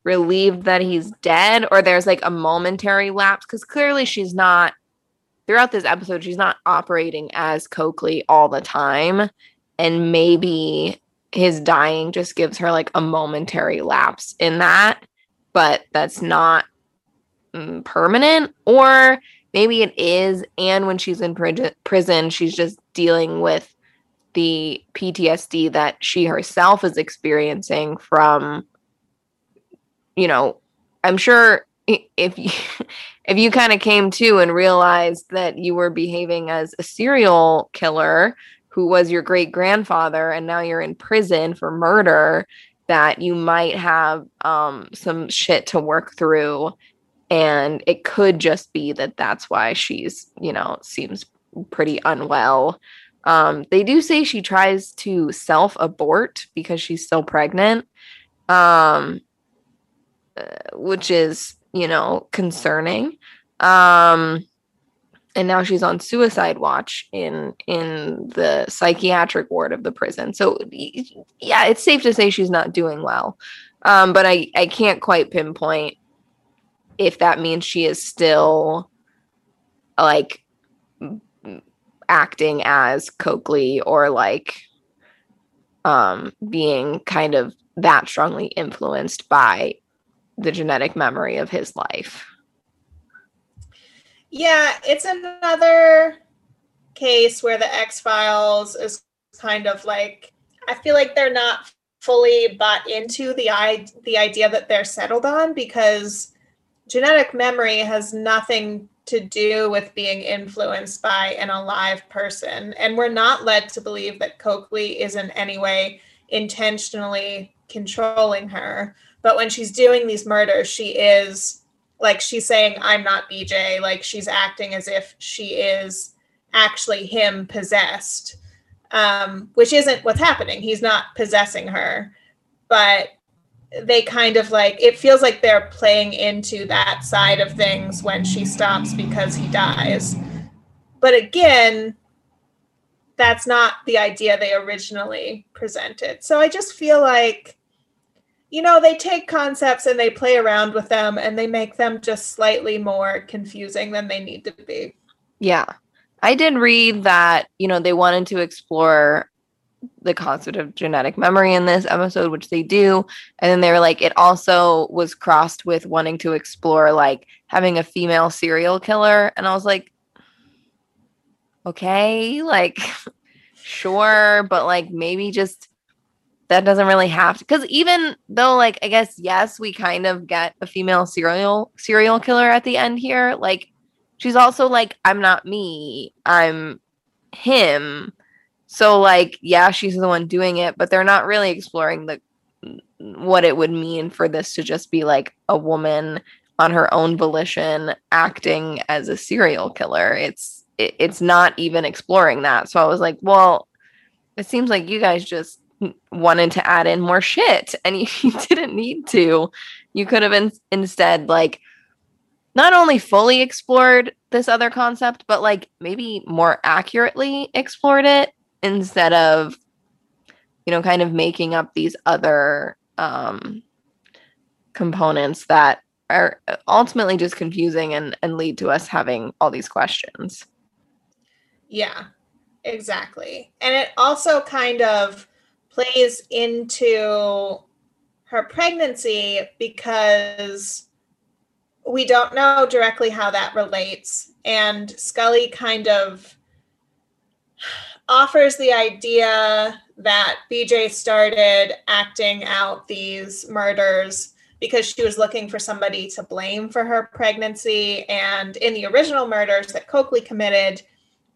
relieved that he's dead or there's like a momentary lapse because clearly she's not throughout this episode she's not operating as Cokely all the time. And maybe his dying just gives her like a momentary lapse in that but that's not mm, permanent. Or maybe it is and when she's in pri- prison she's just dealing with the PTSD that she herself is experiencing from you know i'm sure if you if you kind of came to and realized that you were behaving as a serial killer who was your great grandfather and now you're in prison for murder that you might have um some shit to work through. And it could just be that that's why she's you know seems pretty unwell um, they do say she tries to self abort because she's still pregnant, um, uh, which is, you know, concerning. Um, and now she's on suicide watch in in the psychiatric ward of the prison. So yeah, it's safe to say she's not doing well. Um, but I I can't quite pinpoint if that means she is still like acting as Cokely or like um being kind of that strongly influenced by the genetic memory of his life. Yeah, it's another case where the X Files is kind of like I feel like they're not fully bought into the i the idea that they're settled on because genetic memory has nothing to do with being influenced by an alive person. And we're not led to believe that Cokely is in any way intentionally controlling her. But when she's doing these murders she is like she's saying i'm not bj like she's acting as if she is actually him possessed um, which isn't what's happening. He's not possessing her. But they kind of like it feels like they're playing into that side of things when she stops because he dies but again that's not the idea they originally presented so i just feel like you know, they take concepts and they play around with them and they make them just slightly more confusing than they need to be. Yeah. I did read that, you know, they wanted to explore the concept of genetic memory in this episode, which they do. And then they were like, it also was crossed with wanting to explore like having a female serial killer. And I was like, okay, like, sure, but like maybe just that doesn't really have to because even though like i guess yes we kind of get a female serial serial killer at the end here like she's also like i'm not me i'm him. So like, yeah, she's the one doing it, but they're not really exploring the what it would mean for this to just be like a woman on her own volition acting as a serial killer. It's it, it's not even exploring that. So I was like, well, it seems like you guys just wanted to add in more shit and you, you didn't need to. You could have in, instead like not only fully explored this other concept, but like maybe more accurately explored it instead of, you know, kind of making up these other um, components that are ultimately just confusing and, and lead to us having all these questions. Yeah, exactly. And it also kind of plays into her pregnancy because we don't know directly how that relates. And Scully kind of offers the idea that BJ started acting out these murders because she was looking for somebody to blame for her pregnancy. And in the original murders that Cokely committed,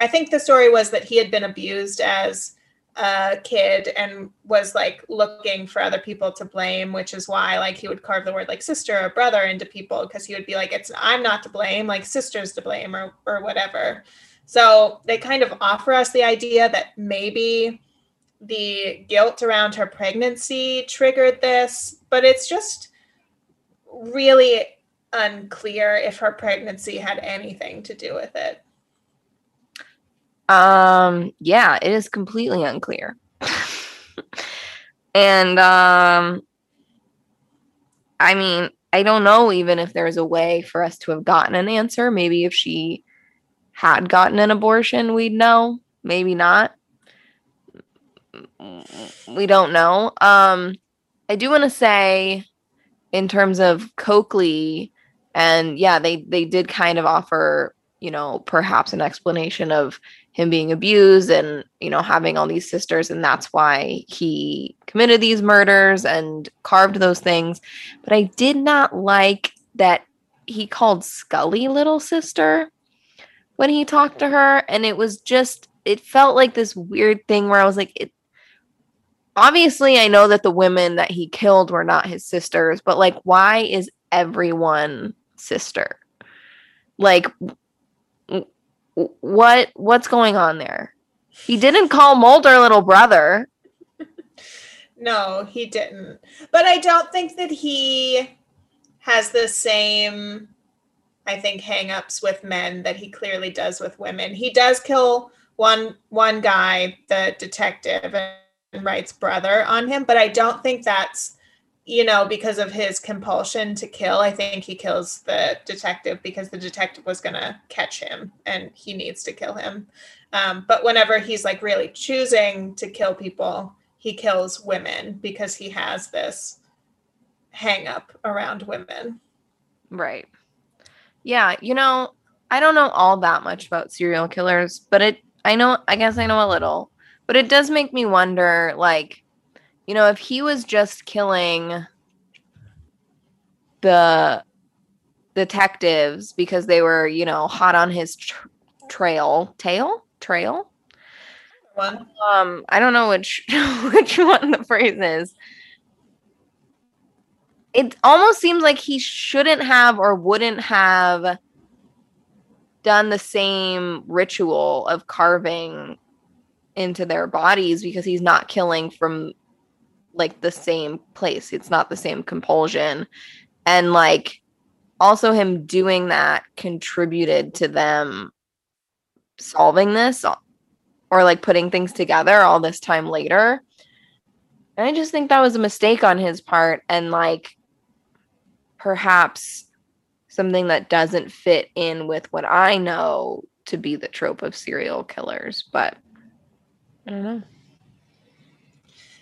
I think the story was that he had been abused as a kid and was like looking for other people to blame, which is why like he would carve the word like sister or brother into people because he would be like, it's I'm not to blame, like sister's to blame or or whatever. So they kind of offer us the idea that maybe the guilt around her pregnancy triggered this, but it's just really unclear if her pregnancy had anything to do with it. Um, yeah, it is completely unclear. and um I mean, I don't know even if there's a way for us to have gotten an answer. Maybe if she had gotten an abortion, we'd know. Maybe not. We don't know. Um I do want to say in terms of Cokely and yeah, they they did kind of offer, you know, perhaps an explanation of him being abused and you know having all these sisters and that's why he committed these murders and carved those things but i did not like that he called scully little sister when he talked to her and it was just it felt like this weird thing where i was like it obviously i know that the women that he killed were not his sisters but like why is everyone sister like what what's going on there? He didn't call Mulder little brother. no, he didn't. But I don't think that he has the same I think hangups with men that he clearly does with women. He does kill one one guy, the detective, and writes brother on him, but I don't think that's you know, because of his compulsion to kill, I think he kills the detective because the detective was going to catch him and he needs to kill him. Um, but whenever he's like really choosing to kill people, he kills women because he has this hang up around women. Right. Yeah. You know, I don't know all that much about serial killers, but it, I know, I guess I know a little, but it does make me wonder like, you know, if he was just killing the detectives because they were, you know, hot on his tr- trail, tail, trail. One. Um, I don't know which which one the phrase is. It almost seems like he shouldn't have or wouldn't have done the same ritual of carving into their bodies because he's not killing from like the same place. It's not the same compulsion. And like also him doing that contributed to them solving this or like putting things together all this time later. And I just think that was a mistake on his part and like perhaps something that doesn't fit in with what I know to be the trope of serial killers, but I don't know.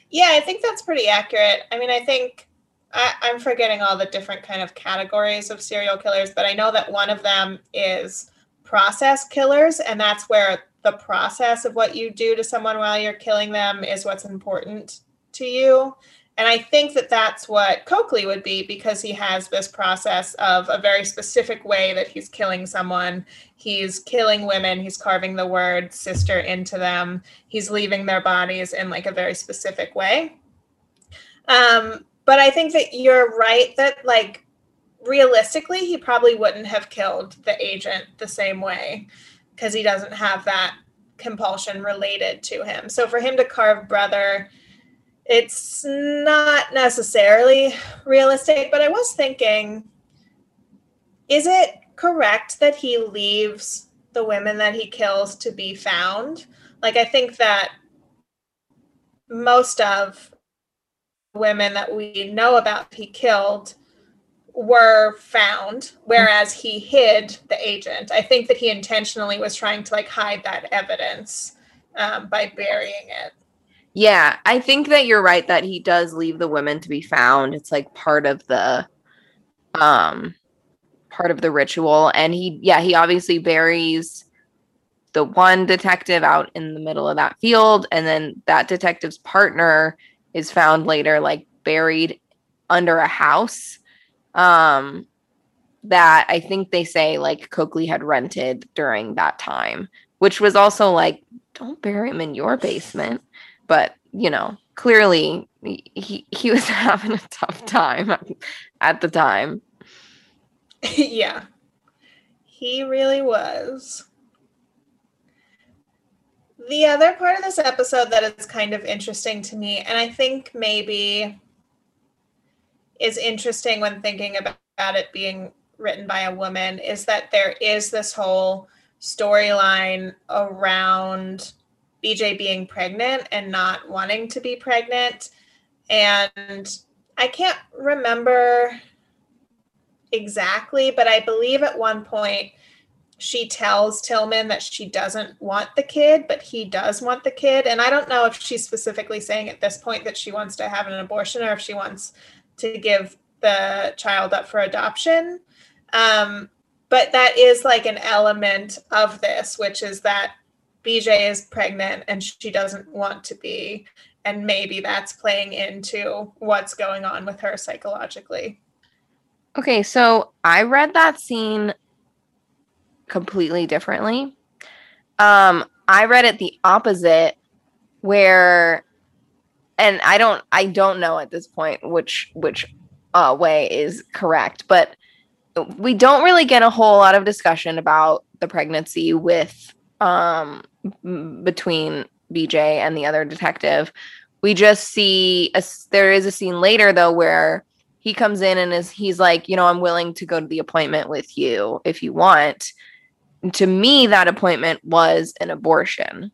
Yeah, I think that's pretty accurate. I mean, I think I, I'm forgetting all the different kind of categories of serial killers, but I know that one of them is process killers, and that's where the process of what you do to someone while you're killing them is what's important to you. And I think that that's what Cokely would be because he has this process of a very specific way that he's killing someone. He's killing women, he's carving the word sister into them, he's leaving their bodies in like a very specific way. Um, but I think that you're right that like realistically, he probably wouldn't have killed the agent the same way because he doesn't have that compulsion related to him. So for him to carve brother, it's not necessarily realistic, but I was thinking is it correct that he leaves the women that he kills to be found? Like, I think that most of women that we know about he killed were found whereas he hid the agent i think that he intentionally was trying to like hide that evidence um, by burying it Yeah, I think that you're right that he does leave the women to be found. It's like part of the um part of the ritual and he yeah, he obviously buries the one detective out in the middle of that field and then that detective's partner is found later like buried under a house um that I think they say like Cokely had rented during that time, which was also like don't bury him in your basement but you know clearly he he was having a tough time at the time. Yeah. He really was. The other part of this episode that is kind of interesting to me and i think maybe is interesting when thinking about, it being written by a woman is that there is this whole storyline around BJ being pregnant and not wanting to be pregnant. And I can't remember exactly, but I believe at one point she tells Tillman that she doesn't want the kid, but he does want the kid. And I don't know if she's specifically saying at this point that she wants to have an abortion or if she wants to give the child up for adoption. Um, but that is like an element of this, which is that BJ is pregnant and she doesn't want to be. And maybe that's playing into what's going on with her psychologically. okay so i read that scene completely differently um i read it the opposite where and i don't i don't know at this point which which uh way is correct but we don't really get a whole lot of discussion about the pregnancy with um between BJ and the other detective. We just see a, there is a scene later though where he comes in and is he's like, you know, I'm willing to go to the appointment with you if you want. And to me, that appointment was an abortion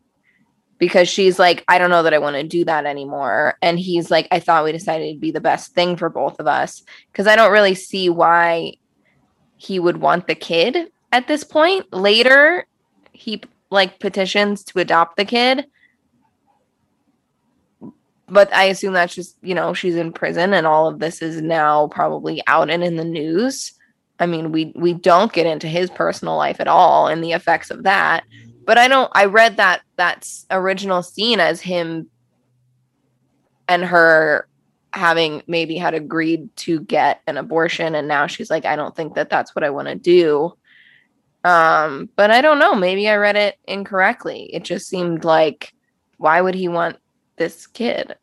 because she's like, I don't know that I want to do that anymore. And he's like, I thought we decided it'd be the best thing for both of us because I don't really see why he would want the kid at this point. Later, he like petitions to adopt the kid. But I assume that's just, you know, she's in prison and all of this is now probably out and in the news. I mean, we we don't get into his personal life at all and the effects of that. But I don't I read that that's original scene as him and her having maybe had agreed to get an abortion and now she's like I don't think that that's what I want to do. Um but I don't know, maybe I read it incorrectly. It just seemed like why would he want this kid?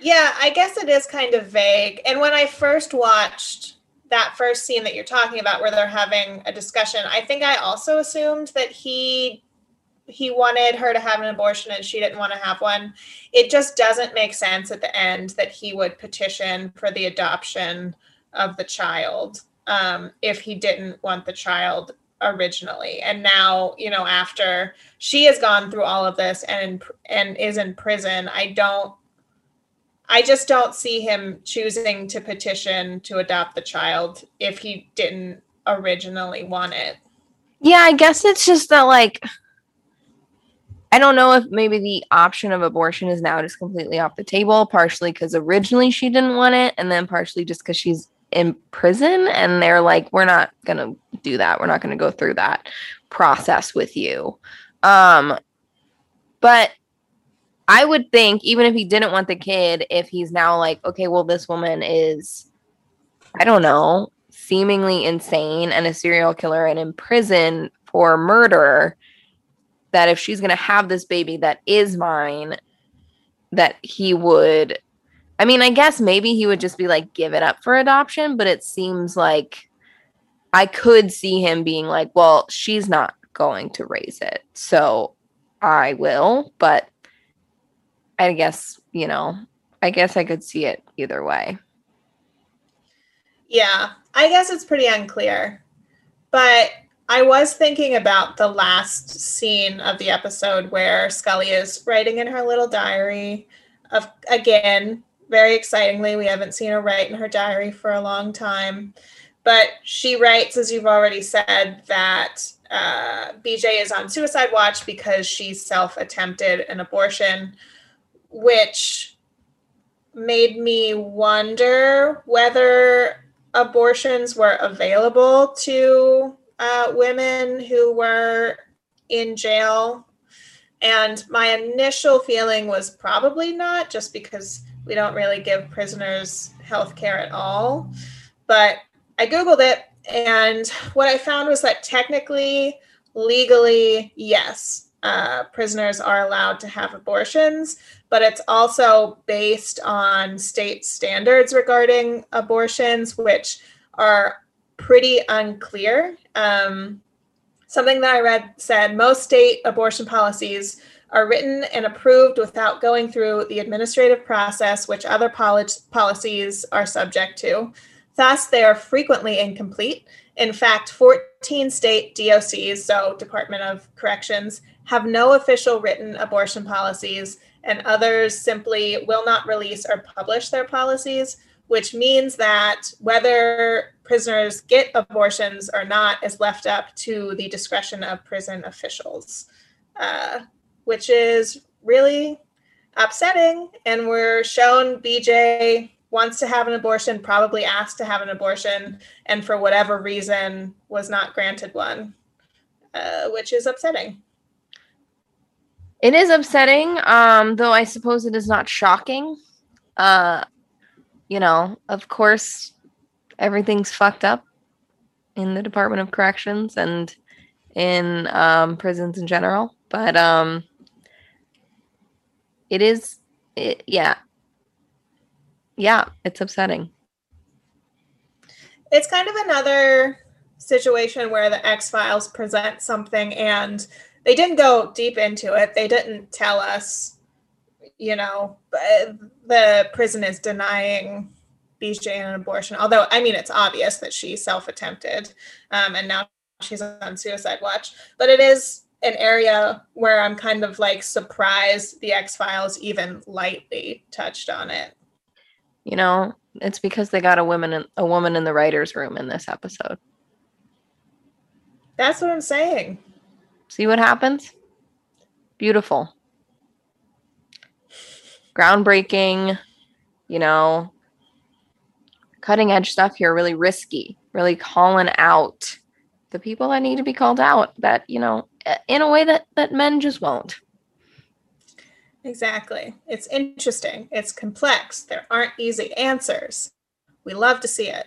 Yeah, I guess it is kind of vague. And when I first watched that first scene that you're talking about where they're having a discussion, I think I also assumed that he he wanted her to have an abortion and she didn't want to have one. It just doesn't make sense at the end that he would petition for the adoption of the child um, if he didn't want the child originally. And now, you know, after she has gone through all of this and and is in prison, I don't I just don't see him choosing to petition to adopt the child if he didn't originally want it. Yeah, I guess it's just that like I don't know if maybe the option of abortion is now just completely off the table, partially because originally she didn't want it, and then partially just because she's in prison and they're like, we're not gonna do that. We're not gonna go through that process with you. Um, but I would think, even if he didn't want the kid, if he's now like, okay, well, this woman is, I don't know, seemingly insane and a serial killer and in prison for murder, that if she's going to have this baby that is mine, that he would. I mean, I guess maybe he would just be like, give it up for adoption, but it seems like I could see him being like, well, she's not going to raise it. So I will, but I guess, you know, I guess I could see it either way. Yeah, I guess it's pretty unclear. But I was thinking about the last scene of the episode where Scully is writing in her little diary. Of again, very excitingly, we haven't seen her write in her diary for a long time. But she writes, as you've already said, that uh, BJ is on suicide watch because she self attempted an abortion, which made me wonder whether abortions were available to uh, women who were in jail. And my initial feeling was probably not, just because we don't really give prisoners health care at all. But I Googled it, and what I found was that technically, legally, yes, uh, prisoners are allowed to have abortions, but it's also based on state standards regarding abortions, which are pretty unclear. Um, something that I read said most state abortion policies are written and approved without going through the administrative process, which other poli- policies are subject to. Thus, they are frequently incomplete. In fact, 14 state DOCs, so Department of Corrections, have no official written abortion policies, and others simply will not release or publish their policies, which means that whether prisoners get abortions or not is left up to the discretion of prison officials, uh, which is really upsetting. And we're shown BJ wants to have an abortion, probably asked to have an abortion, and for whatever reason was not granted one, uh, which is upsetting. It is upsetting, um, though I suppose it is not shocking. Uh, you know, of course, everything's fucked up in the Department of Corrections and in um, prisons in general, but um, it is, it, yeah, yeah, it's upsetting. It's kind of another situation where the X Files present something and they didn't go deep into it. They didn't tell us, you know, the prison is denying BJ an abortion. Although, I mean, it's obvious that she self attempted um, and now she's on suicide watch. But it is an area where I'm kind of like surprised the X Files even lightly touched on it. You know, it's because they got a woman in, a woman in the writers' room in this episode. That's what I'm saying. See what happens? Beautiful. Groundbreaking, you know, cutting edge stuff here, really risky, really calling out the people that need to be called out that, you know, in a way that that men just won't. Exactly. It's interesting. It's complex. There aren't easy answers. We love to see it.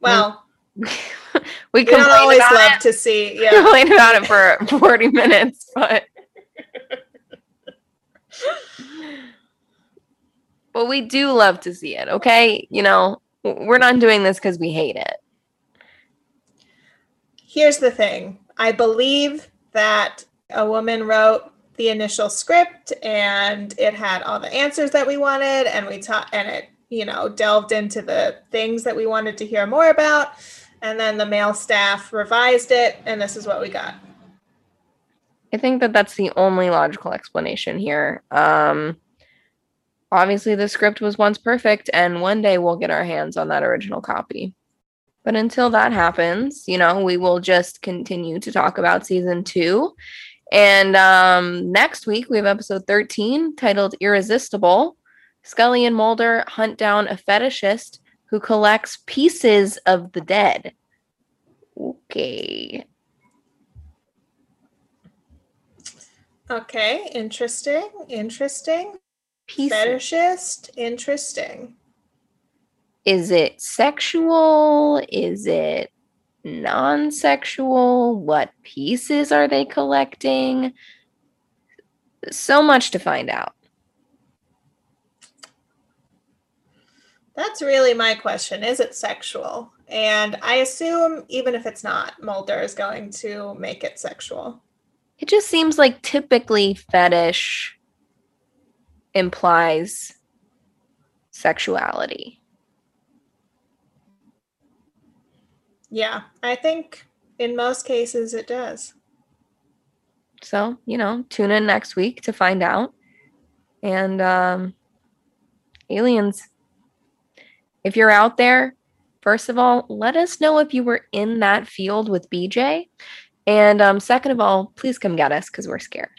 Well, we, we don't always love it. to see. Yeah. complain about it for 40 minutes, but but we do love to see it, okay? You know, we're not doing this because we hate it. Here's the thing. I believe that a woman wrote the initial script and it had all the answers that we wanted and we taught and it, you know, delved into the things that we wanted to hear more about. And then the male staff revised it and this is what we got. I think that that's the only logical explanation here. Um, obviously, the script was once perfect, and one day we'll get our hands on that original copy. But until that happens, you know, we will just continue to talk about season two. And um, next week, we have episode 13 titled Irresistible. Scully and Mulder hunt down a fetishist who collects pieces of the dead. Okay. Okay, interesting. Interesting. Pieces. Fetishist. Interesting. Is it sexual? Is it non sexual? What pieces are they collecting? So much to find out. That's really my question. Is it sexual? And I assume even if it's not, Mulder is going to make it sexual. It just seems like typically fetish implies sexuality. Yeah, I think in most cases it does. So, you know, tune in next week to find out. And um aliens, if you're out there, first of all, let us know if you were in that field with BJ. And um second of all, please come get us cuz we're scared.